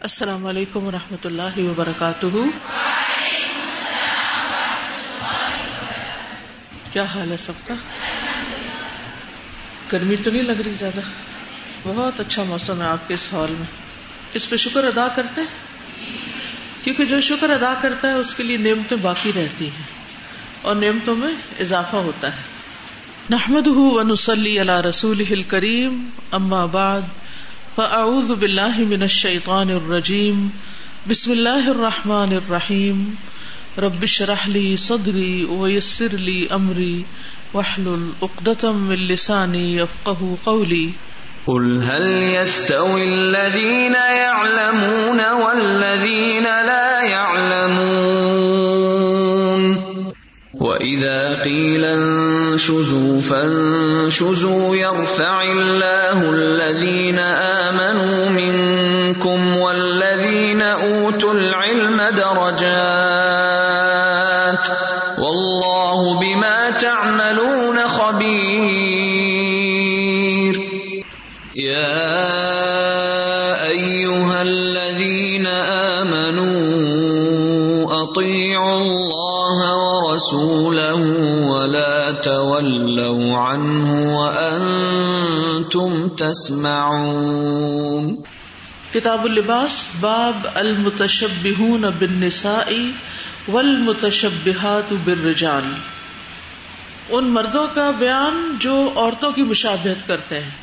السلام علیکم و رحمۃ اللہ وبرکاتہ۔ کیا حال ہے سب کا؟ گرمی تو نہیں لگ رہی زیادہ۔ بہت اچھا موسم ہے آپ کے اس ہال میں۔ اس پہ شکر ادا کرتے ہیں؟ کیونکہ جو شکر ادا کرتا ہے اس کے لیے نعمتیں باقی رہتی ہیں۔ اور نعمتوں میں اضافہ ہوتا ہے۔ نحمد ونسلی علی رسول کریم اما بعد۔ فاعوذ باللہ من الشیطان الرجیم، بسم اللہ الرحمن الرحیم، رب اشرح لي صدری ويسر لي امری، واحلل عقدة من لسانی يفقهوا قولی۔ قل هل يستوي الذين يعلمون والذين لا يعلمون وإذا قِيلَ انشُزُوا فَانشُزُوا يَرْفَعِ اللَّهُ الَّذِينَ آمَنُوا منكم وَالَّذِينَ أُوتُوا الْعِلْمَ دَرَجَاتٍ وأنتم تسمعون. کتاب اللباس، باب المتشبہون بالنساء والمتشبہات بالرجال. ان مردوں کا بیان جو عورتوں کی مشابہت کرتے ہیں،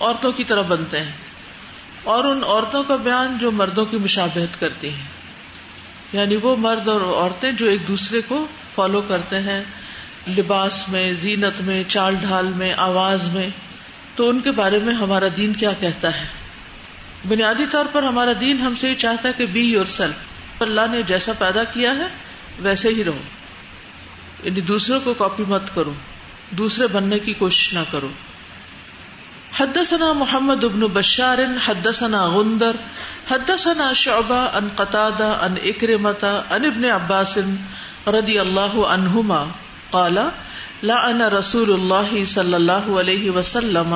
عورتوں کی طرح بنتے ہیں، اور ان عورتوں کا بیان جو مردوں کی مشابہت کرتی ہیں. یعنی وہ مرد اور عورتیں جو ایک دوسرے کو فالو کرتے ہیں، لباس میں، زینت میں، چال ڈھال میں، آواز میں تو ان کے بارے میں ہمارا دین کیا کہتا ہے؟ بنیادی طور پر ہمارا دین ہم سے یہ چاہتا ہے کہ بی یور سیلف اللہ نے جیسا پیدا کیا ہے، ویسے ہی رہو۔ یعنی دوسروں کو کاپی مت کرو، دوسرے بننے کی کوشش نہ کرو۔ حدثنا محمد ابن بشار، حدثنا غندر، حدثنا شعبہ ان قطادہ ان اکرمتا ان ابن عباس رضی اللہ عنہما۔ قال لعن رسول اللہ صلی اللہ علیہ وسلم،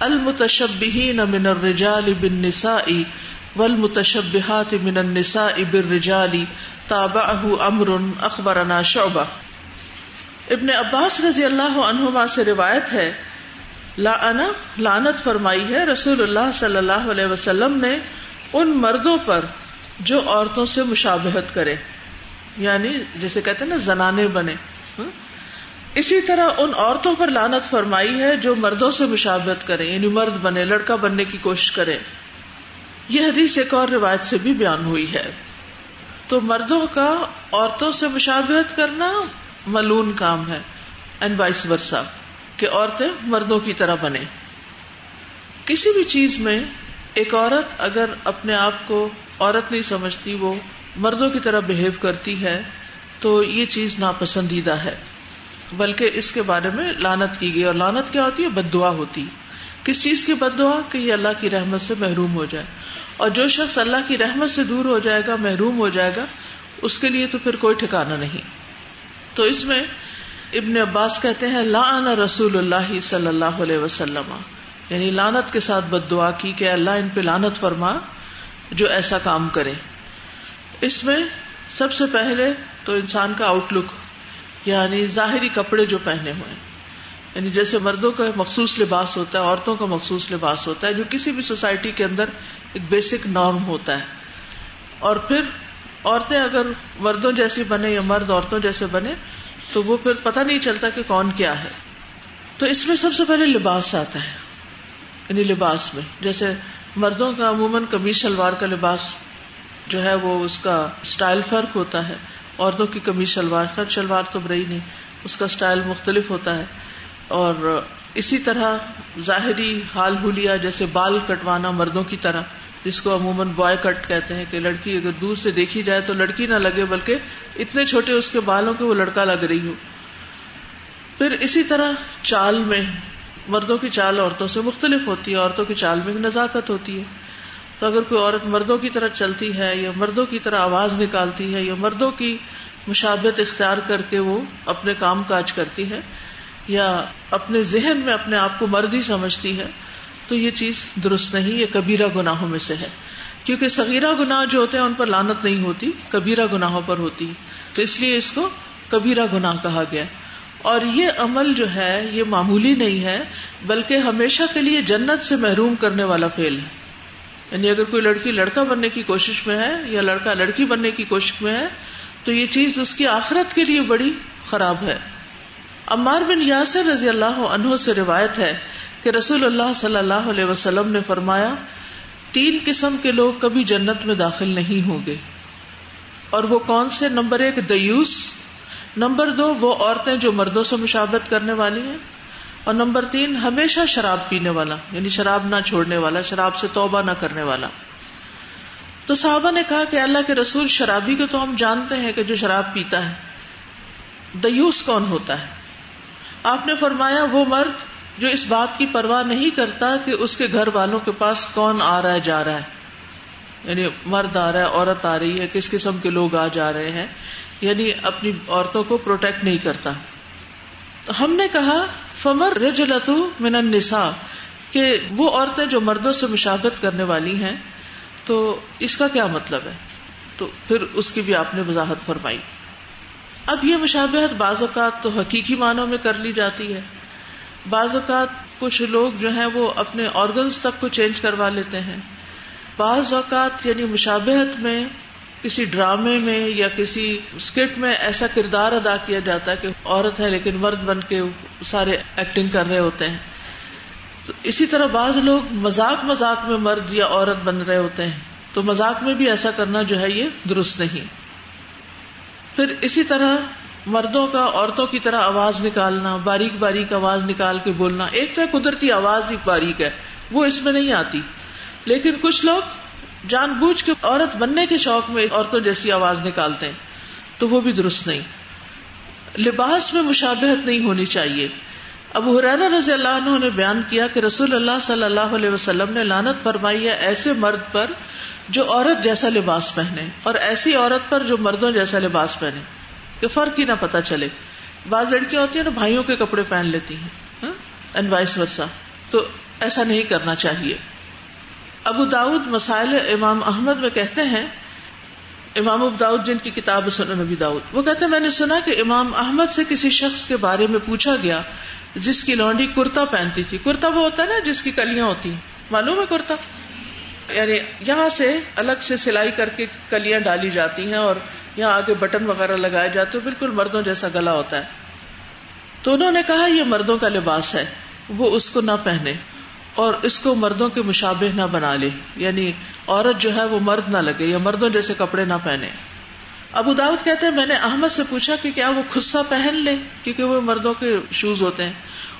المتشبہین من الرجال بالنساء والمتشبہات من النساء بالرجال تابعہ امر اخبرنا شعبہ۔ ابن عباس رضی اللہ عنہما سے روایت ہے لانا لانت فرمائی ہے، رسول اللہ صلی اللہ علیہ وسلم نے ان مردوں پر جو عورتوں سے مشابہت کرے یعنی جیسے کہتے ہیں نا، زنانے بنے۔ اسی طرح ان عورتوں پر لانت فرمائی ہے جو مردوں سے مشابہت کرے یعنی مرد بنے، لڑکا بننے کی کوشش کرے یہ حدیث ایک اور روایت سے بھی بیان ہوئی ہے۔ تو مردوں کا، عورتوں سے مشابہت کرنا ملون کام ہے۔ اینڈ وائس ورسا کہ عورتیں مردوں کی طرح بنے کسی بھی چیز میں ایک عورت اگر اپنے آپ کو عورت نہیں سمجھتی، وہ مردوں کی طرح بہیو کرتی ہے، تو یہ چیز ناپسندیدہ ہے۔ بلکہ اس کے بارے میں لانت کی گئی اور لانت کیا ہوتی ہے؟ بد دعا ہوتی۔ کس چیز کی بد دعا کہ یہ اللہ کی رحمت سے محروم ہو جائے۔ اور جو شخص اللہ کی رحمت سے دور ہو جائے گا، محروم ہو جائے گا، اس کے لیے تو پھر کوئی ٹھکانا نہیں۔ تو اس میں ابن عباس کہتے ہیں، لعن رسول اللہ صلی اللہ علیہ وسلم۔ یعنی لانت کے ساتھ بد دعا کی کہ اللہ ان پہ لانت فرما، جو ایسا کام کرے۔ اس میں سب سے پہلے تو انسان کا آؤٹ لک یعنی ظاہری کپڑے جو پہنے ہوئے یعنی جیسے مردوں کا مخصوص لباس ہوتا ہے، عورتوں کا مخصوص لباس ہوتا ہے، جو کسی بھی سوسائٹی کے اندر ایک بیسک نارم ہوتا ہے۔ اور پھر عورتیں اگر مردوں جیسی بنے یا مرد عورتوں جیسے بنے، تو وہ پھر پتہ نہیں چلتا کہ کون کیا ہے۔ تو اس میں سب سے پہلے لباس آتا ہے۔ یعنی لباس میں، جیسے مردوں کا عموماً کمیز شلوار کا لباس جو ہے، وہ اس کا اسٹائل فرق ہوتا ہے۔ عورتوں کی کمیز شلوار خر شلوار تو رہی نہیں، اس کا اسٹائل مختلف ہوتا ہے۔ اور اسی طرح ظاہری حال ہولیا جیسے بال کٹوانا مردوں کی طرح، جس کو عموماً بوائے کٹ کہتے ہیں کہ لڑکی اگر دور سے دیکھی جائے تو لڑکی نہ لگے، بلکہ اتنے چھوٹے اس کے بالوں کے وہ لڑکا لگ رہی ہو۔ پھر اسی طرح چال میں مردوں کی چال عورتوں سے مختلف ہوتی ہے، عورتوں کی چال میں نزاکت ہوتی ہے۔ تو اگر کوئی عورت مردوں کی طرح چلتی ہے یا مردوں کی طرح آواز نکالتی ہے یا مردوں کی مشابت اختیار کر کے وہ اپنے کام کاج کرتی ہے یا اپنے ذہن میں اپنے آپ کو مرد ہی سمجھتی ہے، تو یہ چیز درست نہیں، یہ کبیرہ گناہوں میں سے ہے۔ کیونکہ سغیرہ گناہ جو ہوتے ہیں ان پر لانت نہیں ہوتی، کبیرہ گناہوں پر ہوتی۔ تو اس لیے اس کو کبیرہ گناہ کہا گیا اور یہ عمل جو ہے، یہ معمولی نہیں ہے، بلکہ ہمیشہ کے لیے جنت سے محروم کرنے والا فیل ہے۔ یعنی اگر کوئی لڑکی لڑکا بننے کی کوشش میں ہے یا لڑکا لڑکی بننے کی کوشش میں ہے، تو یہ چیز اس کی آخرت کے لیے بڑی خراب ہے۔ عمار بن یاسر رضی اللہ عنہ سے روایت ہے کہ رسول اللہ صلی اللہ علیہ وسلم نے فرمایا، تین قسم کے لوگ کبھی جنت میں داخل نہیں ہوں گے۔ اور وہ کون سے؟ نمبر ایک دیوس، نمبر دو وہ عورتیں جو مردوں سے مشابت کرنے والی ہیں۔ اور نمبر تین، ہمیشہ شراب پینے والا یعنی شراب نہ چھوڑنے والا، شراب سے توبہ نہ کرنے والا۔ تو صحابہ نے کہا کہ اللہ کے رسول شرابی کو تو ہم جانتے ہیں کہ جو شراب پیتا ہے دیوس کون ہوتا ہے؟ آپ نے فرمایا، وہ مرد جو اس بات کی پرواہ نہیں کرتا کہ اس کے گھر والوں کے پاس کون آ رہا ہے، جا رہا ہے۔ یعنی مرد آ رہا ہے، عورت آ رہی ہے، کس قسم کے لوگ آ جا رہے ہیں۔ یعنی اپنی عورتوں کو پروٹیکٹ نہیں کرتا۔ ہم نے کہا فمر رجلتو من النساء، کہ وہ عورتیں جو مردوں سے مشابت کرنے والی ہیں، تو اس کا کیا مطلب ہے؟ تو پھر اس کی بھی آپ نے وضاحت فرمائی۔ اب یہ مشابہت بعض اوقات تو حقیقی معنوں میں کر لی جاتی ہے۔ بعض اوقات کچھ لوگ جو ہیں وہ اپنے آرگنس تک کو چینج کروا لیتے ہیں۔ بعض اوقات یعنی مشابہت میں کسی ڈرامے میں یا کسی اسکٹ میں ایسا کردار ادا کیا جاتا ہے کہ عورت ہے لیکن مرد بن کے سارے ایکٹنگ کر رہے ہوتے ہیں۔ تو اسی طرح بعض لوگ مذاق مذاق میں مرد یا عورت بن رہے ہوتے ہیں۔ تو مذاق میں بھی ایسا کرنا جو ہے یہ درست نہیں۔ پھر اسی طرح مردوں کا عورتوں کی طرح آواز نکالنا، باریک باریک آواز نکال کے بولنا، ایک تو قدرتی آواز ہی باریک ہے، وہ اس میں نہیں آتی۔ لیکن کچھ لوگ جان بوجھ کے عورت بننے کے شوق میں عورتوں جیسی آواز نکالتے ہیں، تو وہ بھی درست نہیں۔ لباس میں مشابہت نہیں ہونی چاہیے۔ ابو حرارا رضی اللہ عنہ نے بیان کیا کہ رسول اللہ صلی اللہ علیہ وسلم نے لانت فرمائی ہے ایسے مرد پر جو عورت جیسا لباس پہنے اور ایسی عورت پر جو مردوں جیسا لباس پہنے۔ کہ فرق ہی نہ پتا چلے۔ بعض لڑکیاں ہوتی ہیں نا، بھائیوں کے کپڑے پہن لیتی ہیں اینڈ وائس ورسا تو ایسا نہیں کرنا چاہیے۔ ابو داود مسائل امام احمد میں کہتے ہیں، امام ابو داود جن کی کتاب سنن نبی داود، وہ کہتے ہیں، میں نے سنا کہ امام احمد سے کسی شخص کے بارے میں پوچھا گیا جس کی لونڈی کرتا پہنتی تھی۔ کرتا وہ ہوتا ہے نا جس کی کلیاں ہوتی ہیں۔ معلوم ہے کرتا؟ یعنی یہاں سے الگ سے سلائی کر کے کلیاں ڈالی جاتی ہیں اور یہاں آگے بٹن وغیرہ لگائے جاتے ہیں، بالکل مردوں جیسا گلا ہوتا ہے۔ تو انہوں نے کہا، یہ مردوں کا لباس ہے، وہ اس کو نہ پہنے۔ اور اس کو مردوں کے مشابہ نہ بنا لے۔ یعنی عورت جو ہے وہ مرد نہ لگے یا مردوں جیسے کپڑے نہ پہنے۔ ابو داود کہتے ہیں، میں نے احمد سے پوچھا کہ کیا وہ خصہ پہن لے؟ کیونکہ وہ مردوں کے شوز ہوتے ہیں۔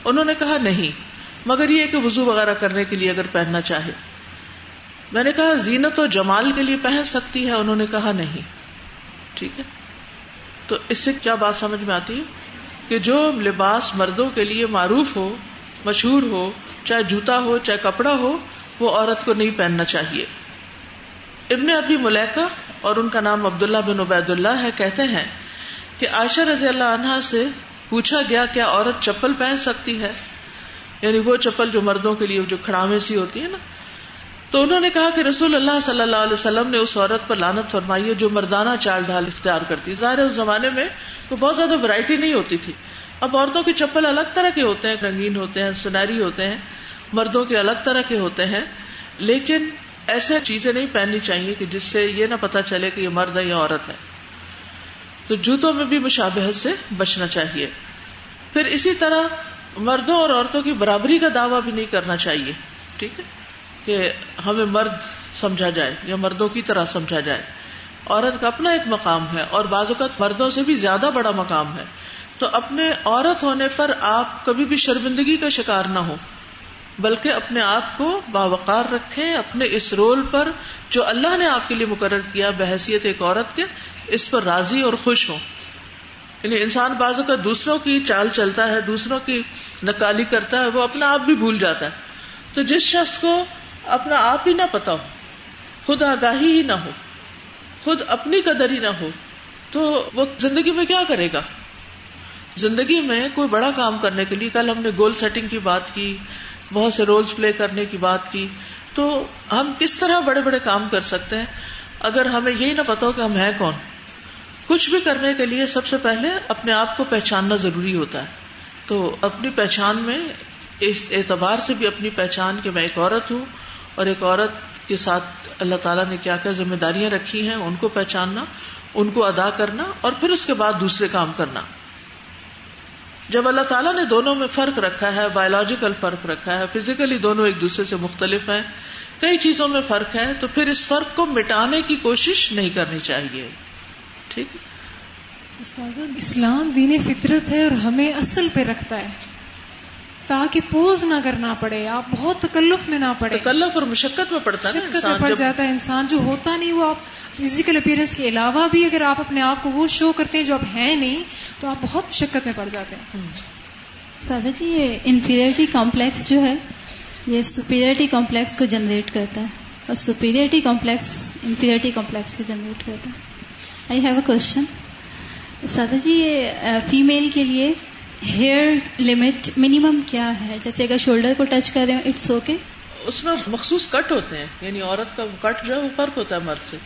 انہوں نے کہا، نہیں۔ مگر یہ کہ وزو وغیرہ کرنے کے لیے اگر پہننا چاہے۔ میں نے کہا، زینت و جمال کے لیے پہن سکتی ہے؟ انہوں نے کہا، نہیں۔ ٹھیک ہے۔ تو اس سے کیا بات سمجھ میں آتی ہے؟ کہ جو لباس مردوں کے لیے معروف ہو مشہور ہو، چاہے جوتا ہو، چاہے کپڑا ہو، وہ عورت کو نہیں پہننا چاہیے۔ ابن ابھی ملیکا اور ان کا نام عبداللہ بن عبید اللہ ہے، کہتے ہیں کہ عائشہ رضی اللہ عنہا سے پوچھا گیا کیا عورت چپل پہن سکتی ہے؟ یعنی وہ چپل جو مردوں کے لیے، جو کھڑاوے سی ہوتی ہے نا۔ تو انہوں نے کہا کہ رسول اللہ صلی اللہ علیہ وسلم نے اس عورت پر لانت فرمائی ہے جو مردانہ چال ڈھال اختیار کرتی۔ ظاہر اس زمانے میں تو بہت زیادہ ورائٹی نہیں ہوتی تھی۔ اب عورتوں کے چپل الگ طرح کے ہوتے ہیں، رنگین ہوتے ہیں، سنہری ہوتے ہیں، مردوں کے الگ طرح کے ہوتے ہیں، لیکن ایسے چیزیں نہیں پہننی چاہیے کہ جس سے یہ نہ پتا چلے کہ یہ مرد ہے یا عورت ہے۔ تو جوتوں میں بھی مشابہت سے بچنا چاہیے۔ پھر اسی طرح مردوں اور عورتوں کی برابری کا دعویٰ بھی نہیں کرنا چاہیے، ٹھیک ہے؟ کہ ہمیں مرد سمجھا جائے یا مردوں کی طرح سمجھا جائے۔ عورت کا اپنا ایک مقام ہے اور بعض اوقات مردوں سے بھی زیادہ بڑا مقام ہے۔ تو اپنے عورت ہونے پر آپ کبھی بھی شرمندگی کا شکار نہ ہو بلکہ اپنے آپ کو باوقار رکھے اپنے اس رول پر جو اللہ نے آپ کے لیے مقرر کیا بحثیت ایک عورت کے، اس پر راضی اور خوش ہو یعنی انسان بازو کا دوسروں کی چال چلتا ہے، دوسروں کی نکالی کرتا ہے، وہ اپنا آپ بھی بھول جاتا ہے۔ تو جس شخص کو اپنا آپ ہی نہ پتا ہو، خود آگاہی ہی نہ ہو، خود اپنی قدر ہی نہ ہو، تو وہ زندگی میں کیا کرے گا؟ زندگی میں کوئی بڑا کام کرنے کے لیے کل ہم نے گول سیٹنگ کی بات کی، بہت سے رولز پلے کرنے کی بات کی۔ تو ہم کس طرح بڑے بڑے کام کر سکتے ہیں؟ اگر ہمیں یہی نہ پتا ہو کہ ہم ہیں کون۔ کچھ بھی کرنے کے لیے سب سے پہلے اپنے آپ کو پہچاننا ضروری ہوتا ہے۔ تو اپنی پہچان میں اس اعتبار سے بھی اپنی پہچان کہ میں ایک عورت ہوں اور ایک عورت کے ساتھ اللہ تعالیٰ نے کیا کیا ذمہ داریاں رکھی ہیں، ان کو پہچاننا، ان کو ادا کرنا اور پھر اس کے بعد دوسرے کام کرنا۔ جب اللہ تعالیٰ نے دونوں میں فرق رکھا ہے بایولوجیکل فرق رکھا ہے فزیکلی دونوں ایک دوسرے سے مختلف ہیں کئی چیزوں میں فرق ہے تو پھر اس فرق کو مٹانے کی کوشش نہیں کرنی چاہیے۔ ٹھیک؟ اسلام دین فطرت ہے اور ہمیں اصل پہ رکھتا ہے۔ تاکہ پوز نہ کرنا پڑے آپ بہت تکلف میں نہ پڑے۔ تکلف اور مشقت میں پڑتا ہے مشقت میں پڑ جاتا ہے انسان جو ہوتا نہیں وہ آپ فزیکل اپیرنس کے علاوہ بھی اگر آپ اپنے آپ کو وہ شو کرتے ہیں جو آپ ہیں نہیں تو آپ بہت مشقت میں پڑ جاتے ہیں۔ سادہ جی یہ انفیریٹی کمپلیکس جو ہے یہ سپیریٹی کمپلیکس کو جنریٹ کرتا ہے۔ اور سپیریٹی کمپلیکس انفیریٹی کمپلیکس کو جنریٹ کرتا ہے۔ آئی ہیو اے کوشچن سادہ جی یہ فیمیل کے لیے ہیئر لمٹ منیمم کیا ہے؟ جیسے اگر شولڈر کو ٹچ کر رہے ہیں اٹس اوکے اس میں مخصوص کٹ ہوتے ہیں یعنی عورت کا کٹ جو ہے وہ فرق ہوتا ہے مرد سے۔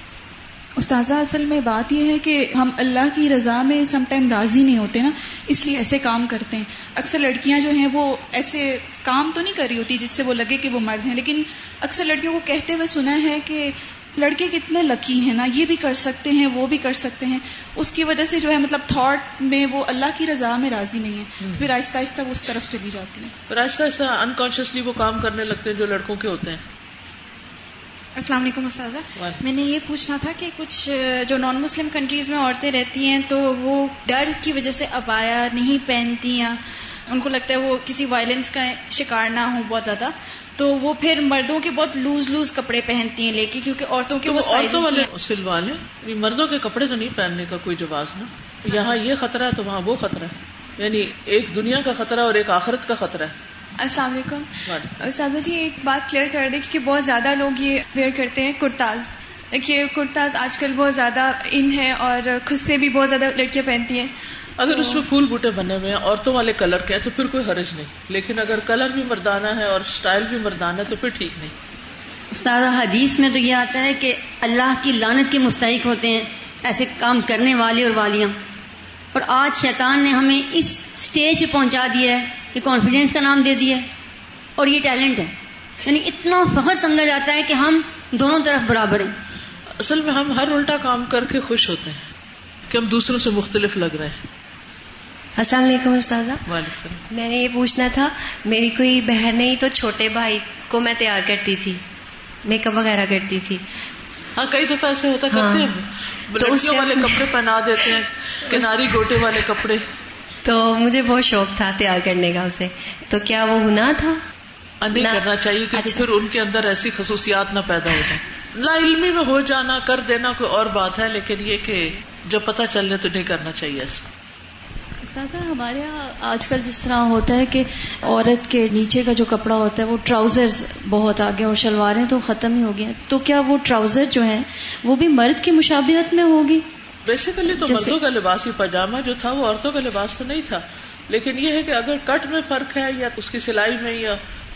استاذہ اصل میں بات یہ ہے کہ ہم اللہ کی رضا میں سم ٹائم راضی نہیں ہوتے نا اس لیے ایسے کام کرتے ہیں۔ اکثر لڑکیاں جو ہیں وہ ایسے کام تو نہیں کر رہی ہوتی جس سے وہ لگے کہ وہ مرد ہیں لیکن اکثر لڑکیوں کو کہتے ہوئے سنا ہے کہ لڑکے کتنے لکی ہیں نا یہ بھی کر سکتے ہیں وہ بھی کر سکتے ہیں۔ اس کی وجہ سے جو ہے مطلب تھاٹ میں وہ اللہ کی رضا میں راضی نہیں ہے۔ پھر آہستہ آہستہ وہ اس طرف چلی جاتی ہیں۔ پھر آہستہ آہستہ انکانشیسلی وہ کام کرنے لگتے ہیں جو لڑکوں کے ہوتے ہیں۔ السلام علیکم استاذہ۔ میں نے یہ پوچھنا تھا کہ کچھ جو نان مسلم کنٹریز میں عورتیں رہتی ہیں تو وہ ڈر کی وجہ سے ابایا نہیں پہنتی یا ان کو لگتا ہے وہ کسی وائلنس کا شکار نہ ہو بہت زیادہ تو وہ پھر مردوں کے بہت لوز لوز کپڑے پہنتی ہیں لے کے کیونکہ عورتوں کے وہ عورتوں والے سلوانے یعنی مردوں کے کپڑے تو نہیں پہننے کا کوئی جواز نا؟ یہاں یہ خطرہ ہے تو وہاں وہ خطرہ ہے۔ یعنی ایک دنیا کا خطرہ اور ایک آخرت کا خطرہ ہے۔ السلام علیکم۔ سادہ جی ایک بات کلیئر کر دیں کیونکہ بہت زیادہ لوگ یہ ویئر کرتے ہیں کرتاز۔ دیکھیے کرتاز آج کل بہت زیادہ ان ہے اور خود سے بھی بہت زیادہ لڑکیاں پہنتی ہیں۔ اگر اس میں پھول بوٹے بنے ہوئے ہیں عورتوں والے کلر کے ہیں تو پھر کوئی حرج نہیں۔ لیکن اگر کلر بھی مردانہ ہے اور اسٹائل بھی مردانہ ہے تو پھر ٹھیک نہیں۔ استاد حدیث میں تو یہ آتا ہے کہ اللہ کی لانت کے مستحق ہوتے ہیں ایسے کام کرنے والے اور والیاں۔ اور آج شیطان نے ہمیں اس اسٹیج پہ پہنچا دیا ہے کہ کانفیڈینس کا نام دے دیا ہے اور یہ ٹیلنٹ ہے۔ یعنی اتنا فخر سمجھا جاتا ہے کہ ہم دونوں طرف برابر ہیں۔ اصل میں ہم ہر الٹا کام کر کے خوش ہوتے ہیں کہ ہم دوسروں سے مختلف لگ رہے ہیں۔ السلام علیکم استاذہ۔ میں نے یہ پوچھنا تھا میری کوئی بہن نہیں تو چھوٹے بھائی کو میں تیار کرتی تھی میک اپ وغیرہ کرتی تھی۔ ہاں کئی دفعہ ایسے ہوتا کرتے ہیں۔ والے کپڑے پہنا دیتے ہیں کناری گوٹے والے کپڑے۔ تو مجھے بہت شوق تھا تیار کرنے کا اسے۔ تو کیا وہ ہونا تھا؟ نہیں کرنا چاہیے کیونکہ اچھا۔ پھر ان کے اندر ایسی خصوصیات نہ پیدا ہو جائے لا علمی میں ہو جانا کر دینا کوئی اور بات ہے لیکن یہ کہ جب پتا چل جائے تو نہیں کرنا چاہیے ایسا۔ استاذہ ہمارے یہاں آج کل جس طرح ہوتا ہے کہ عورت کے نیچے کا جو کپڑا ہوتا ہے وہ ٹراؤزر بہت آگے اور شلواریں تو ختم ہی ہو گیا تو کیا وہ ٹراؤزر جو ہے وہ بھی مرد کی مشابہت میں ہوگی بیسیکلی تو مردوں کا لباس ہی پاجامہ جو تھا وہ عورتوں کا لباس تو نہیں تھا۔ لیکن یہ ہے کہ اگر کٹ میں فرق ہے یا اس کی سلائی میں یا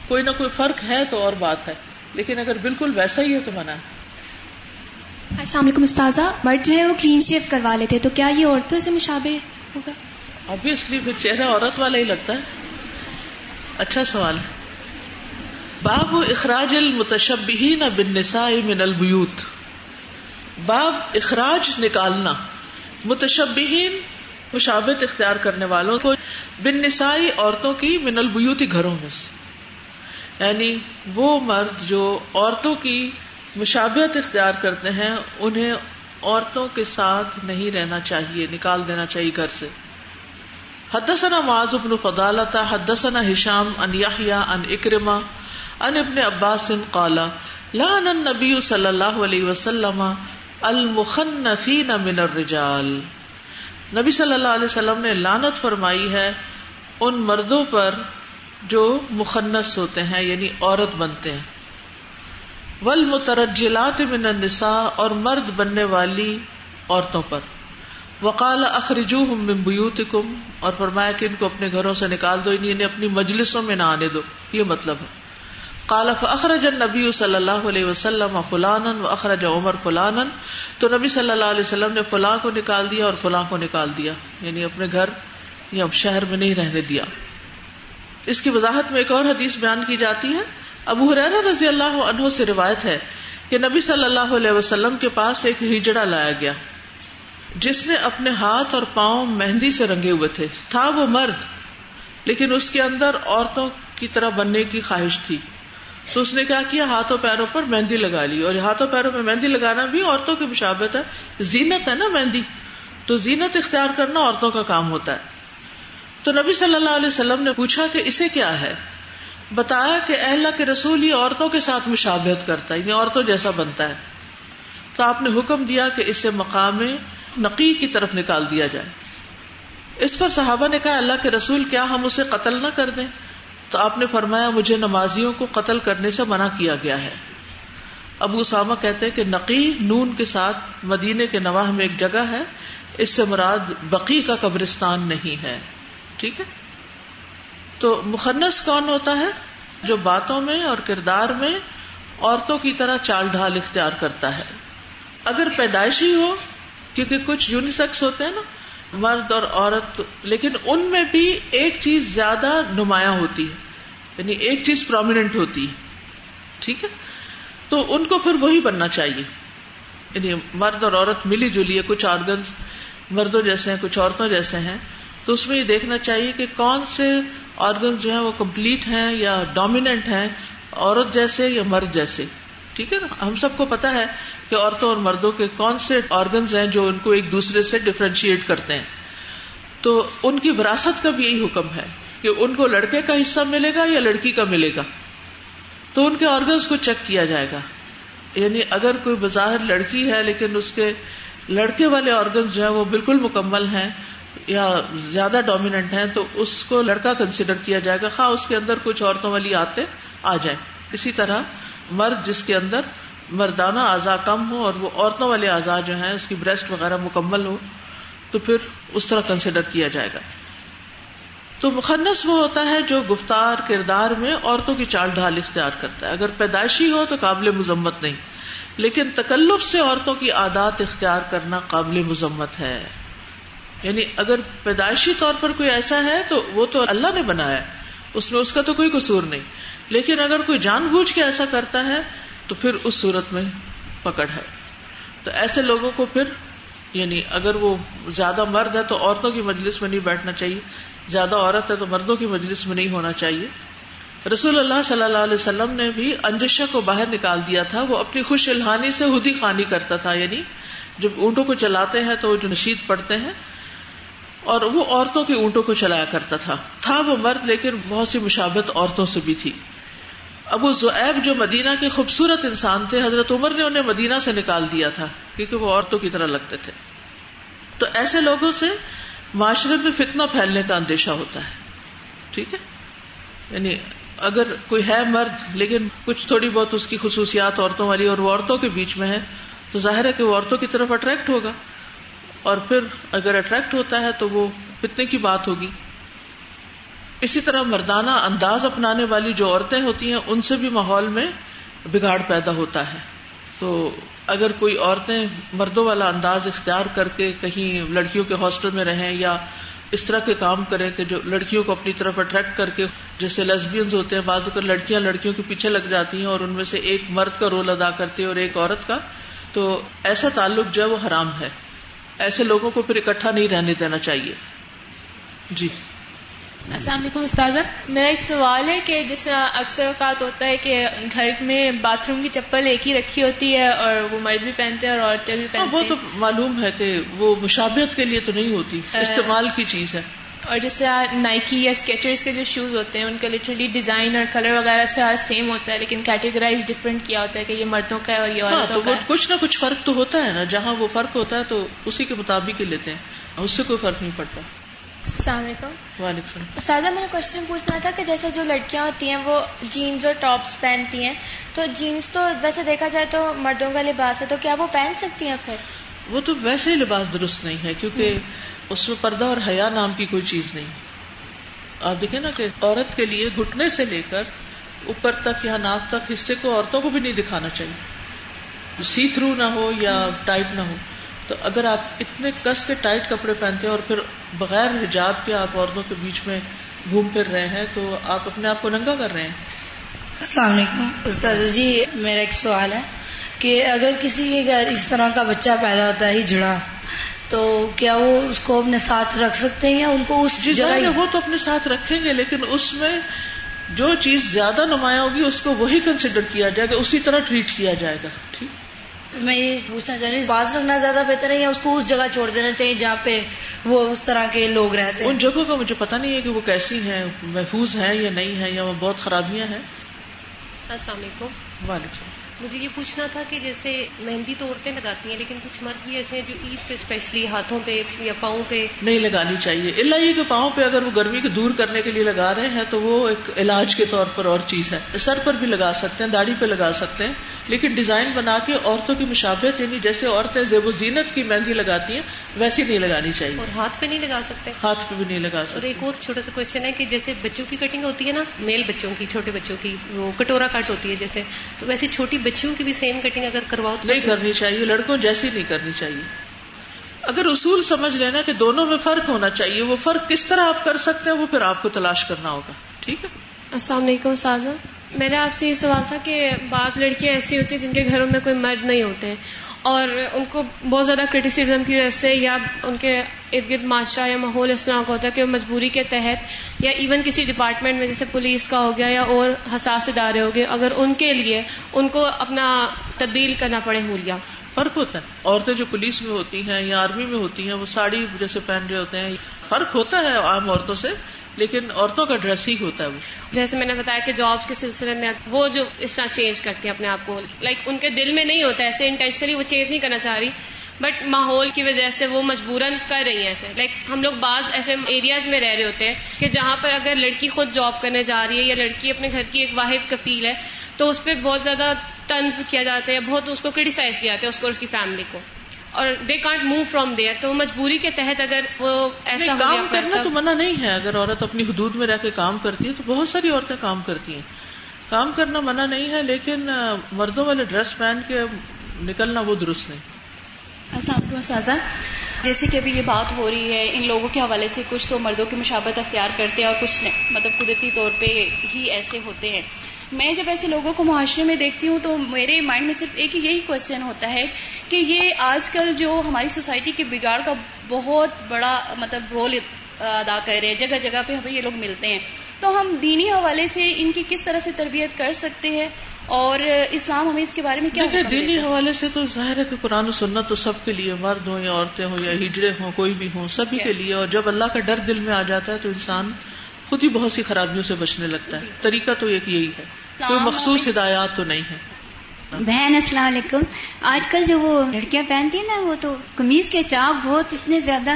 کوئی نہ کوئی فرق ہے تو اور بات ہے۔ لیکن اگر بالکل ویسا ہی ہے تو منع السلام علیکم استاذہ مرد جو ہے وہ کلین شیپ کروا لیتے تو کیا یہ عورتوں سے مشابہ ہوگا؟ ابویسلی پھر چہرہ عورت والا ہی لگتا ہے۔ اچھا سوال باب اخراج المتشبہین بالنساء من البیوت۔ باب اخراج نکالنا۔ متشبہین مشابت اختیار کرنے والوں کو بن نسائی عورتوں کی من البیوتی گھروں میں سے۔ یعنی وہ مرد جو عورتوں کی مشابت اختیار کرتے ہیں، انہیں عورتوں کے ساتھ نہیں رہنا چاہیے، نکال دینا چاہیے گھر سے۔ حدثنا معاذ بن فضالة حدثنا هشام ان يحيى ان اکرما ان ابن عباس قال، لعن النبي صلی اللہ علیہ وسلم المخنفین من الرجال۔ نبی صلی اللہ علیہ وسلم نے لانت فرمائی ہے ان مردوں پر جو مخنس ہوتے ہیں یعنی عورت بنتے ہیں۔ والمترجلات من النساء اور مرد بننے والی عورتوں پر۔ وقال اخرجو ہم بیوت کم اور فرمایا کہ ان کو اپنے گھروں سے نکال دو یعنی انہیں اپنی مجلسوں میں نہ آنے دو۔ یہ مطلب ہے۔ کالف اخرج نبی صلی اللہ علیہ وسلم فلان و اخرج عمر فلان تو نبی صلی اللہ علیہ وسلم نے فلاں کو نکال دیا اور فلاں کو نکال دیا۔ یعنی اپنے گھر یا شہر میں نہیں رہنے دیا۔ اس کی وضاحت میں ایک اور حدیث بیان کی جاتی ہے۔ ابو حرار رضی اللہ عنہ سے روایت ہے کہ نبی صلی اللہ علیہ وسلم کے پاس ایک ہجڑا لایا گیا۔ جس نے اپنے ہاتھ اور پاؤں مہندی سے رنگے ہوئے تھے۔ تھا وہ مرد، لیکن اس کے اندر عورتوں کی طرح بننے کی خواہش تھی۔ تو اس نے کیا کیا؟ ہاتھوں پیروں پر مہندی لگا لی۔ اور ہاتھوں پیروں میں مہندی لگانا بھی عورتوں کی مشابت ہے۔ زینت ہے نا مہندی۔ تو زینت اختیار کرنا عورتوں کا کام ہوتا ہے۔ تو نبی صلی اللہ علیہ وسلم نے پوچھا کہ اسے کیا ہے؟ بتایا کہ اللہ کے رسول یہ عورتوں کے ساتھ مشابہت کرتا ہے یعنی عورتوں جیسا بنتا ہے۔ تو آپ نے حکم دیا کہ اسے مقام نقی کی طرف نکال دیا جائے۔ اس پر صحابہ نے کہا، اللہ کے رسول، کیا ہم اسے قتل نہ کر دیں؟ تو آپ نے فرمایا، مجھے نمازیوں کو قتل کرنے سے منع کیا گیا ہے۔ ابو اسامہ کہتے کہ نقی نون کے ساتھ مدینے کے نواح میں ایک جگہ ہے۔ اس سے مراد بقی کا قبرستان نہیں ہے۔ ٹھیک ہے؟ تو مخنس کون ہوتا ہے؟ جو باتوں میں اور کردار میں عورتوں کی طرح چال ڈھال اختیار کرتا ہے۔ اگر پیدائشی ہو کیونکہ کچھ یونیسیکس ہوتے ہیں نا، مرد اور عورت، لیکن ان میں بھی ایک چیز زیادہ نمایاں ہوتی ہے یعنی ایک چیز پرومیننٹ ہوتی ہے، ٹھیک ہے؟ تو ان کو پھر وہی بننا چاہیے۔ یعنی مرد اور عورت ملی جلی ہے، کچھ آرگنس مردوں جیسے ہیں، کچھ عورتوں جیسے ہیں۔ تو اس میں یہ دیکھنا چاہیے کہ کون سے آرگنس جو ہیں وہ کمپلیٹ ہیں یا ڈومیننٹ ہیں، عورت جیسے یا مرد جیسے۔ ٹھیک ہے نا؟ ہم سب کو پتا ہے کہ عورتوں اور مردوں کے کون سے آرگنز ہیں جو ان کو ایک دوسرے سے ڈفرینشیٹ کرتے ہیں۔ تو ان کی وراثت کا بھی یہی حکم ہے کہ ان کو لڑکے کا حصہ ملے گا یا لڑکی کا ملے گا۔ تو ان کے آرگنس کو چیک کیا جائے گا۔ یعنی اگر کوئی بظاہر لڑکی ہے لیکن اس کے لڑکے والے آرگنس جو ہے وہ بالکل مکمل ہیں یا زیادہ ڈومیننٹ ہیں تو اس کو لڑکا کنسیڈر کیا جائے گا۔ خواہ اس کے اندر کچھ عورتوں والی آتے آ جائیں۔ اسی طرح مرد جس کے اندر مردانہ اعضاء کم ہو اور وہ عورتوں والے اعضاء جو ہیں، اس کی بریسٹ وغیرہ مکمل ہو تو پھر اس طرح کنسیڈر کیا جائے گا۔ تو مخنص وہ ہوتا ہے جو گفتار کردار میں عورتوں کی چال ڈھال اختیار کرتا ہے۔ اگر پیدائشی ہو تو قابل مذمت نہیں، لیکن تکلف سے عورتوں کی عادات اختیار کرنا قابل مذمت ہے۔ یعنی اگر پیدائشی طور پر کوئی ایسا ہے تو وہ تو اللہ نے بنایا ہے۔ اس میں اس کا تو کوئی قصور نہیں۔ لیکن اگر کوئی جان بوجھ کے ایسا کرتا ہے، تو پھر اس صورت میں پکڑ ہے۔ تو ایسے لوگوں کو پھر یعنی اگر وہ زیادہ مرد ہے تو عورتوں کی مجلس میں نہیں بیٹھنا چاہیے۔ زیادہ عورت ہے تو مردوں کی مجلس میں نہیں ہونا چاہیے۔ رسول اللہ صلی اللہ علیہ وسلم نے بھی انجشا کو باہر نکال دیا تھا۔ وہ اپنی خوش الحانی سے ہدی خانی کرتا تھا۔ یعنی جب اونٹوں کو چلاتے ہیں تو وہ جو نشید پڑتے ہیں اور وہ عورتوں کے اونٹوں کو چلایا کرتا تھا۔ تھا وہ مرد، لیکن بہت سی مشابت عورتوں سے بھی تھی۔ ابو زیب جو مدینہ کے خوبصورت انسان تھے، حضرت عمر نے انہیں مدینہ سے نکال دیا تھا، کیونکہ وہ عورتوں کی طرح لگتے تھے۔ تو ایسے لوگوں سے معاشرے میں فتنا پھیلنے کا اندیشہ ہوتا ہے۔ ٹھیک ہے؟ یعنی اگر کوئی ہے مرد، لیکن کچھ تھوڑی بہت اس کی خصوصیات عورتوں والی اور وہ عورتوں کے بیچ میں ہے، تو ظاہر ہے کہ وہ عورتوں کی طرف اٹریکٹ ہوگا۔ اور پھر اگر اٹریکٹ ہوتا ہے تو وہ فتنے کی بات ہوگی۔ اسی طرح مردانہ انداز اپنانے والی جو عورتیں ہوتی ہیں، ان سے بھی ماحول میں بگاڑ پیدا ہوتا ہے۔ تو اگر کوئی عورتیں مردوں والا انداز اختیار کر کے کہیں لڑکیوں کے ہاسٹل میں رہیں یا اس طرح کے کام کریں کہ جو لڑکیوں کو اپنی طرف اٹریکٹ کر کے، جیسے لیسبینز ہوتے ہیں، بعض اگر لڑکیاں لڑکیوں کے پیچھے لگ جاتی ہیں اور ان میں سے ایک مرد کا رول ادا کرتی ہے اور ایک عورت کا۔ تو ایسا تعلق جو ہے وہ حرام ہے۔ ایسے لوگوں کو پھر اکٹھا نہیں رہنے دینا چاہیے۔ جی۔ السلام علیکم استاذہ۔ میرا ایک سوال ہے کہ جس طرح اکثر اوقات ہوتا ہے کہ گھر میں باتھ روم کی چپل ایک ہی رکھی ہوتی ہے اور وہ مرد بھی پہنتے ہیں اور عورتیں بھی پہنتے وہ تو معلوم ہے کہ وہ مشابہت کے لیے تو نہیں ہوتی استعمال کی چیز ہے۔ اور طرح نائکی یا اسکیچرس کے جو شوز ہوتے ہیں ان کا لٹرلی ڈیزائن اور کلر وغیرہ سے سیم ہوتا ہے لیکن کیٹیگرائز ڈفرینٹ کیا ہوتا ہے کہ یہ مردوں کا ہے اور یہ ہاں، تو کچھ نہ کچھ فرق تو ہوتا ہے نا جہاں وہ فرق ہوتا ہے تو اسی کے مطابق ہی لیتے ہیں اس سے کوئی فرق نہیں پڑتا۔ السلام علیکم۔ وعلیکم السلام۔ استاذہ میں نے کوشچن پوچھنا تھا کہ جیسے جو لڑکیاں ہوتی ہیں وہ جینس اور ٹاپس پہنتی ہیں تو جینس تو ویسے دیکھا جائے تو مردوں کا لباس ہے تو کیا وہ پہن سکتی ہیں پھر؟ وہ تو ویسے ہی لباس درست نہیں ہے کیونکہ اس میں پردہ اور حیا نام کی کوئی چیز نہیں۔ آپ دیکھیں نا کہ عورت کے لیے گھٹنے سے لے کر اوپر تک یا ناک تک حصے کو عورتوں کو بھی نہیں دکھانا چاہیے۔ سی تھرو نہ ہو یا ٹائٹ نہ ہو۔ تو اگر آپ اتنے کس کے ٹائٹ کپڑے پہنتے ہیں اور پھر بغیر حجاب کے آپ عورتوں کے بیچ میں گھوم پھر رہے ہیں تو آپ اپنے آپ کو ننگا کر رہے ہیں۔ السلام علیکم۔ استاد جی میرا ایک سوال ہے کہ اگر کسی کے گھر اس طرح کا بچہ پیدا ہوتا ہے جڑا تو کیا وہ اس کو اپنے ساتھ رکھ سکتے ہیں یا ان کو اس جی جگہ وہ تو اپنے ساتھ رکھیں گے لیکن اس میں جو چیز زیادہ نمایاں ہوگی اس کو وہی کنسیڈر کیا جائے گا اسی طرح ٹریٹ کیا جائے گا ٹھیک؟ میں یہ پوچھنا چاہ رہی ہوں پاس رکھنا زیادہ بہتر ہے یا اس کو اس جگہ چھوڑ دینا چاہیے جہاں پہ وہ اس طرح کے لوگ رہتے ہیں؟ ان جگہوں کا مجھے پتا نہیں ہے کہ وہ کیسی ہیں محفوظ ہیں یا نہیں ہے یا وہ بہت خرابیاں ہیں۔ السلام علیکم۔ وعلیکم مجھے یہ پوچھنا تھا کہ جیسے مہندی تو عورتیں لگاتی ہیں، لیکن کچھ مرد بھی ایسے ہیں جو عید پہ اسپیشلی ہاتھوں پہ یا پاؤں پہ نہیں لگانی چاہیے۔ اللہ یہ کہ پاؤں پہ اگر وہ گرمی کو دور کرنے کے لیے لگا رہے ہیں تو وہ ایک علاج کے طور پر اور چیز ہے۔ سر پر بھی لگا سکتے ہیں، داڑھی پہ لگا سکتے ہیں لیکن ڈیزائن بنا کے عورتوں کی مشابت یعنی جیسے عورتیں زیب و زینت کی مہندی لگاتی ہیں ویسی نہیں لگانی چاہیے۔ اور ہاتھ پہ نہیں لگا سکتے۔ ہاتھ پہ بھی نہیں لگا سکتے اور ایک اور چھوٹا سا کوشچن ہے کہ جیسے بچوں کی کٹنگ ہوتی ہے نا میل بچوں کی چھوٹے بچوں کی وہ کٹورا کٹ ہوتی ہے جیسے۔ تو ویسے چھوٹی بچوں کی بھی سیم کٹنگ اگر کرواؤ نہیں کرنی چاہیے لڑکوں جیسی نہیں کرنی چاہیے۔ اگر اصول سمجھ لینا کہ دونوں میں فرق ہونا چاہیے وہ فرق کس طرح آپ کر سکتے ہیں وہ پھر آپ کو تلاش کرنا ہوگا۔ ٹھیک ہے؟ السلام علیکم سازا۔ میرا آپ سے یہ سوال تھا کہ بعض لڑکیاں ایسی ہوتی ہیں جن کے گھروں میں کوئی مرد نہیں ہوتے اور ان کو بہت زیادہ کرٹیسزم کی وجہ سے یا ان کے ارد گرد معاشرہ یا ماحول اس طرح کا ہوتا ہے کہ وہ مجبوری کے تحت یا ایون کسی ڈپارٹمنٹ میں جیسے پولیس کا ہو گیا یا اور حساس ادارے ہو گئے، اگر ان کے لیے ان کو اپنا تبدیل کرنا پڑے ہولیا۔ فرق ہوتا ہے۔ عورتیں جو پولیس میں ہوتی ہیں یا آرمی میں ہوتی ہیں، وہ ساڑی جیسے پہن رہے ہوتے ہیں، فرق ہوتا ہے عام عورتوں سے؟ لیکن عورتوں کا ڈریس ہی ہوتا ہے وہ۔ جیسے میں نے بتایا کہ جابس کے سلسلے میں وہ جو اس طرح چینج کرتی ہیں اپنے آپ کو لائک ان کے دل میں نہیں ہوتا، ایسے انٹینشنلی وہ چینج نہیں کرنا چاہ رہی بٹ ماحول کی وجہ سے وہ مجبوراً کر رہی ہیں ایسے۔ لائک ہم لوگ بعض ایسے ایریاز میں رہ رہے ہوتے ہیں کہ جہاں پر اگر لڑکی خود جاب کرنے جا رہی ہے یا لڑکی اپنے گھر کی ایک واحد کفیل ہے، تو اس پہ بہت زیادہ طنز کیا جاتا ہے بہت اس کو کرٹیسائز کیا جاتا ہے، اس کو اور اس کی فیملی کو۔ اور they can't move from there تو مجبوری کے تحت اگر وہ ایسا کام کرنا تو منع نہیں ہے۔ اگر عورت اپنی حدود میں رہ کے کام کرتی ہے تو بہت ساری عورتیں کام کرتی ہیں۔ کام کرنا منع نہیں ہے لیکن مردوں والے ڈریس پہن کے نکلنا وہ درست نہیں۔ السلام علیکم سازا جیسے کہ ابھی یہ بات ہو رہی ہے، ان لوگوں کے حوالے سے کچھ تو مردوں کی مشابت اختیار کرتے ہیں اور کچھ مطلب قدرتی طور پہ ہی ایسے ہوتے ہیں۔ میں جب ایسے لوگوں کو معاشرے میں دیکھتی ہوں تو میرے مائنڈ میں صرف ایک یہی کوشچن ہوتا ہے کہ یہ آج کل جو ہماری سوسائٹی کے بگاڑ کا بہت بڑا مطلب رول ادا کر رہے ہیں، جگہ جگہ پہ ہمیں یہ لوگ ملتے ہیں۔ تو ہم دینی حوالے سے ان کی کس طرح سے تربیت کر سکتے ہیں؟ اور اسلام ہمیں اس کے بارے میں کیا دیکھیں دینی حوالے سے تو ظاہر ہے کہ قرآن و سنت تو سب کے لیے مرد ہوں یا عورتیں ہوں یا ہجڑے ہوں کوئی بھی ہوں سبھی کے لیے۔ اور جب اللہ کا ڈر دل میں آ جاتا ہے تو انسان خود ہی بہت سی خرابیوں سے بچنے لگتا ہے۔ طریقہ تو ایک یہی ہے۔ کوئی مخصوص ہدایات تو نہیں ہے۔ بہن السلام علیکم۔ آج کل جو وہ لڑکیاں پہنتی ہیں نا وہ تو قمیض کے چاک بہت اتنے زیادہ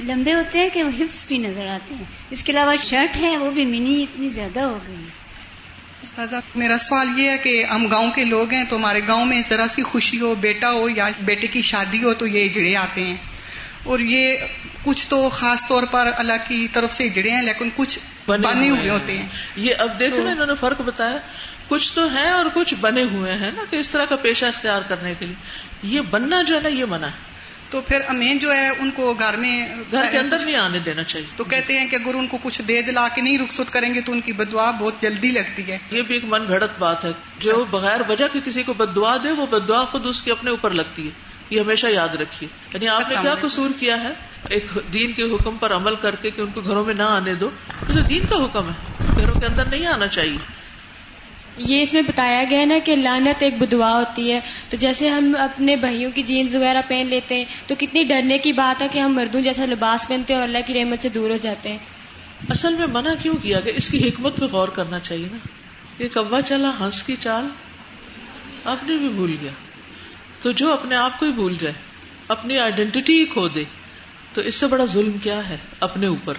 لمبے ہوتے ہیں کہ وہ ہپس بھی نظر آتے ہیں۔ اس کے علاوہ شرٹ ہے وہ بھی منی اتنی زیادہ ہو گئی استاذہ میرا سوال یہ ہے کہ ہم گاؤں کے لوگ ہیں تو ہمارے گاؤں میں ذرا سی خوشی ہو بیٹا ہو یا بیٹے کی شادی ہو تو یہ اجڑے آتے ہیں۔ اور یہ کچھ تو خاص طور پر اللہ کی طرف سے اجڑے ہیں لیکن کچھ بنے ہوئے ہوتے ہیں۔ یہ اب دیکھو نا انہوں نے فرق بتایا کچھ تو ہیں اور کچھ بنے ہوئے ہیں نا کہ اس طرح کا پیشہ اختیار کرنے کے لیے۔ یہ بننا جو ہے نا یہ منع ہے۔ تو پھر امین جو ہے ان کو گھر میں گھر کے اندر نہیں آنے دینا چاہیے۔ تو کہتے ہیں کہ اگر ان کو کچھ دے دلا کے نہیں رخصت کریں گے تو ان کی بدعا بہت جلدی لگتی ہے۔ یہ بھی ایک من گھڑت بات ہے۔ جو بغیر وجہ کے کسی کو بدعا دے وہ بدعا خود اس کے اپنے اوپر لگتی ہے۔ یہ ہمیشہ یاد رکھیے۔ یعنی آپ نے کیا قصور کیا ہے؟ ایک دین کے حکم پر عمل کر کے کہ ان کو گھروں میں نہ آنے دو۔ تو دین کا حکم ہے۔ گھروں کے اندر نہیں آنا چاہیے۔ یہ اس میں بتایا گیا نا کہ لانت ایک بدعا ہوتی ہے۔ تو جیسے ہم اپنے بھائیوں کی جینز وغیرہ پہن لیتے ہیں، تو کتنی ڈرنے کی بات ہے کہ ہم مردوں جیسا لباس پہنتے ہیں اور اللہ کی رحمت سے دور ہو جاتے ہیں۔ اصل میں منع کیوں کیا گیا اس کی حکمت پہ غور کرنا چاہیے نا؟ یہ کبا چلا ہنس کی چال۔ اپنے بھی بھول گیا۔ تو جو اپنے آپ کو ہی بھول جائے، اپنی آئیڈینٹی ہی کھو دے، تو اس سے بڑا ظلم کیا ہے اپنے اوپر؟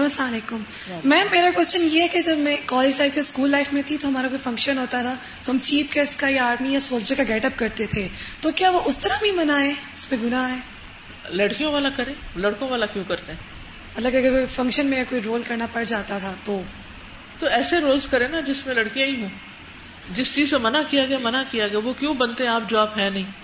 السلام علیکم۔ میم میرا کوشچن یہ ہے کہ جب میں کالج لائف یا اسکول لائف میں تھی تو ہمارا کوئی فنکشن ہوتا تھا تو ہم چیف گیسٹ کا یا آرمی یا سولجر کا گیٹ اپ کرتے تھے۔ تو کیا وہ اس طرح بھی منع ہے اس پہ گناہ ہے؟ لڑکیوں والا کرے؟ لڑکوں والا کیوں کرتے ہیں الگ اگر کوئی فنکشن میں کوئی رول کرنا پڑ جاتا تھا تو۔ تو ایسے رولز کرے نا جس میں لڑکیاں ہی ہوں۔ جس چیز سے منع کیا گیا منع کیا گیا وہ کیوں بنتے ہیں؟ آپ جو آپ ہیں نہیں۔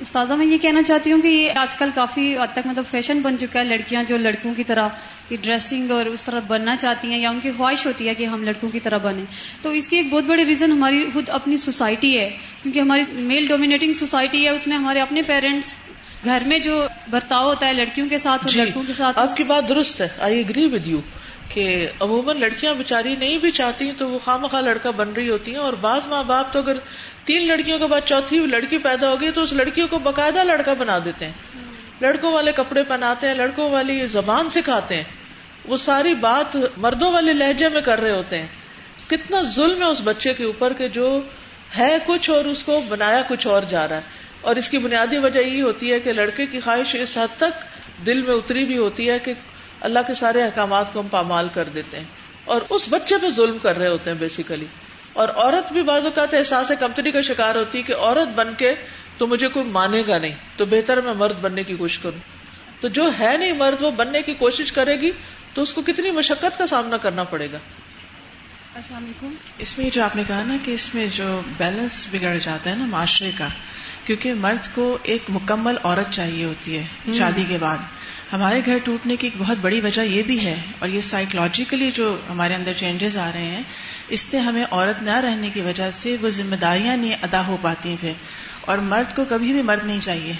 استاذہ میں یہ کہنا چاہتی ہوں کہ یہ آج کل کافی حد تک مطلب فیشن بن چکا ہے لڑکیاں جو لڑکوں کی طرح کی ڈریسنگ اور اس طرح بننا چاہتی ہیں یا ان کی خواہش ہوتی ہے کہ ہم لڑکوں کی طرح بنیں۔ تو اس کی ایک بہت بڑی ریزن ہماری خود اپنی سوسائٹی ہے کیونکہ ہماری میل ڈومینیٹنگ سوسائٹی ہے اس میں ہمارے اپنے پیرنٹس گھر میں جو برتاؤ ہوتا ہے لڑکیوں کے ساتھ اور جی لڑکوں کے ساتھ۔ آپ کی بات درست ہے۔ آئی اگری ود یو کہ عموماً لڑکیاں بےچاری نہیں بھی چاہتی تو وہ خواہ مخواہ لڑکا بن رہی ہوتی ہیں اور بعض ماں باپ تو اگر تین لڑکیوں کے بعد چوتھی لڑکی پیدا ہوگی تو اس لڑکیوں کو باقاعدہ لڑکا بنا دیتے ہیں۔ لڑکوں والے کپڑے پہناتے ہیں، لڑکوں والی زبان سکھاتے ہیں۔ وہ ساری بات مردوں والے لہجے میں کر رہے ہوتے ہیں۔ کتنا ظلم ہے اس بچے کے اوپر کہ جو ہے کچھ اور اس کو بنایا کچھ اور جا رہا ہے۔ اور اس کی بنیادی وجہ یہ ہوتی ہے کہ لڑکے کی خواہش اس حد تک دل میں اتری بھی ہوتی ہے کہ اللہ کے سارے احکامات کو ہم پامال کر دیتے ہیں۔ اور اس بچے پہ ظلم کر رہے ہوتے ہیں بیسیکلی اور عورت بھی بعض اوقات احساس کمپنی کا شکار ہوتی ہے کہ عورت بن کے تو مجھے کوئی مانے گا نہیں، تو بہتر میں مرد بننے کی کوشش کروں۔ تو جو ہے نہیں مرد، وہ بننے کی کوشش کرے گی تو اس کو کتنی مشقت کا سامنا کرنا پڑے گا۔ السلام علیکم۔ اس میں جو آپ نے کہا نا کہ اس میں جو بیلنس بگڑ جاتا ہے نا معاشرے کا کیونکہ مرد کو ایک مکمل عورت چاہیے ہوتی ہے شادی کے بعد۔ ہمارے گھر ٹوٹنے کی ایک بہت بڑی وجہ یہ بھی ہے اور یہ سائیکولوجیکلی جو ہمارے اندر چینجز آ رہے ہیں اس سے ہمیں عورت نہ رہنے کی وجہ سے وہ ذمہ داریاں نہیں ادا ہو پاتی ہیں پھر۔ اور مرد کو کبھی بھی مرد نہیں چاہیے۔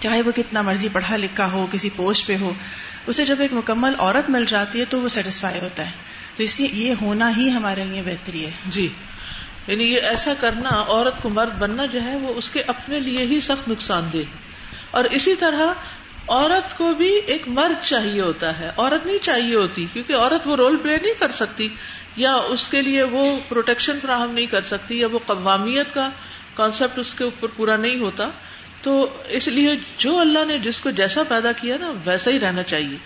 چاہے وہ کتنا مرضی پڑھا لکھا ہو، کسی پوسٹ پہ ہو، اسے جب ایک مکمل عورت مل جاتی ہے تو وہ سیٹسفائی ہوتا ہے۔ تو اس لیے یہ ہونا ہی ہمارے لیے بہتری ہے۔ جی۔ یعنی یہ ایسا کرنا، عورت کو مرد بننا جو ہے، وہ اس کے اپنے لیے ہی سخت نقصان دہ۔ اور اسی طرح عورت کو بھی ایک مرد چاہیے ہوتا ہے۔ عورت نہیں چاہیے ہوتی، کیونکہ عورت وہ رول پلے نہیں کر سکتی۔ یا اس کے لیے وہ پروٹیکشن فراہم نہیں کر سکتی، یا وہ قوامیت کا کانسیپٹ اس کے اوپر پورا نہیں ہوتا۔ تو اس لیے جو اللہ نے جس کو جیسا پیدا کیا نا ویسا ہی رہنا چاہیے۔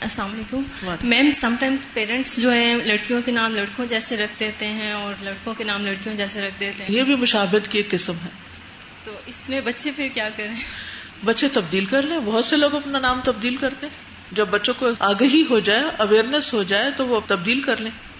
السلام علیکم۔ میم سم ٹائم پیرنٹس جو ہیں لڑکیوں کے نام لڑکوں جیسے رکھ دیتے ہیں اور لڑکوں کے نام لڑکیوں جیسے رکھ دیتے ہیں۔ یہ بھی مشابت کی ایک قسم ہے۔ تو اس میں بچے پھر کیا کریں؟ بچے تبدیل کر لیں۔ بہت سے لوگ اپنا نام تبدیل کرتے ہیں۔ جب بچوں کو آگہی ہو جائے اویئرنیس ہو جائے تو وہ تبدیل کر لیں۔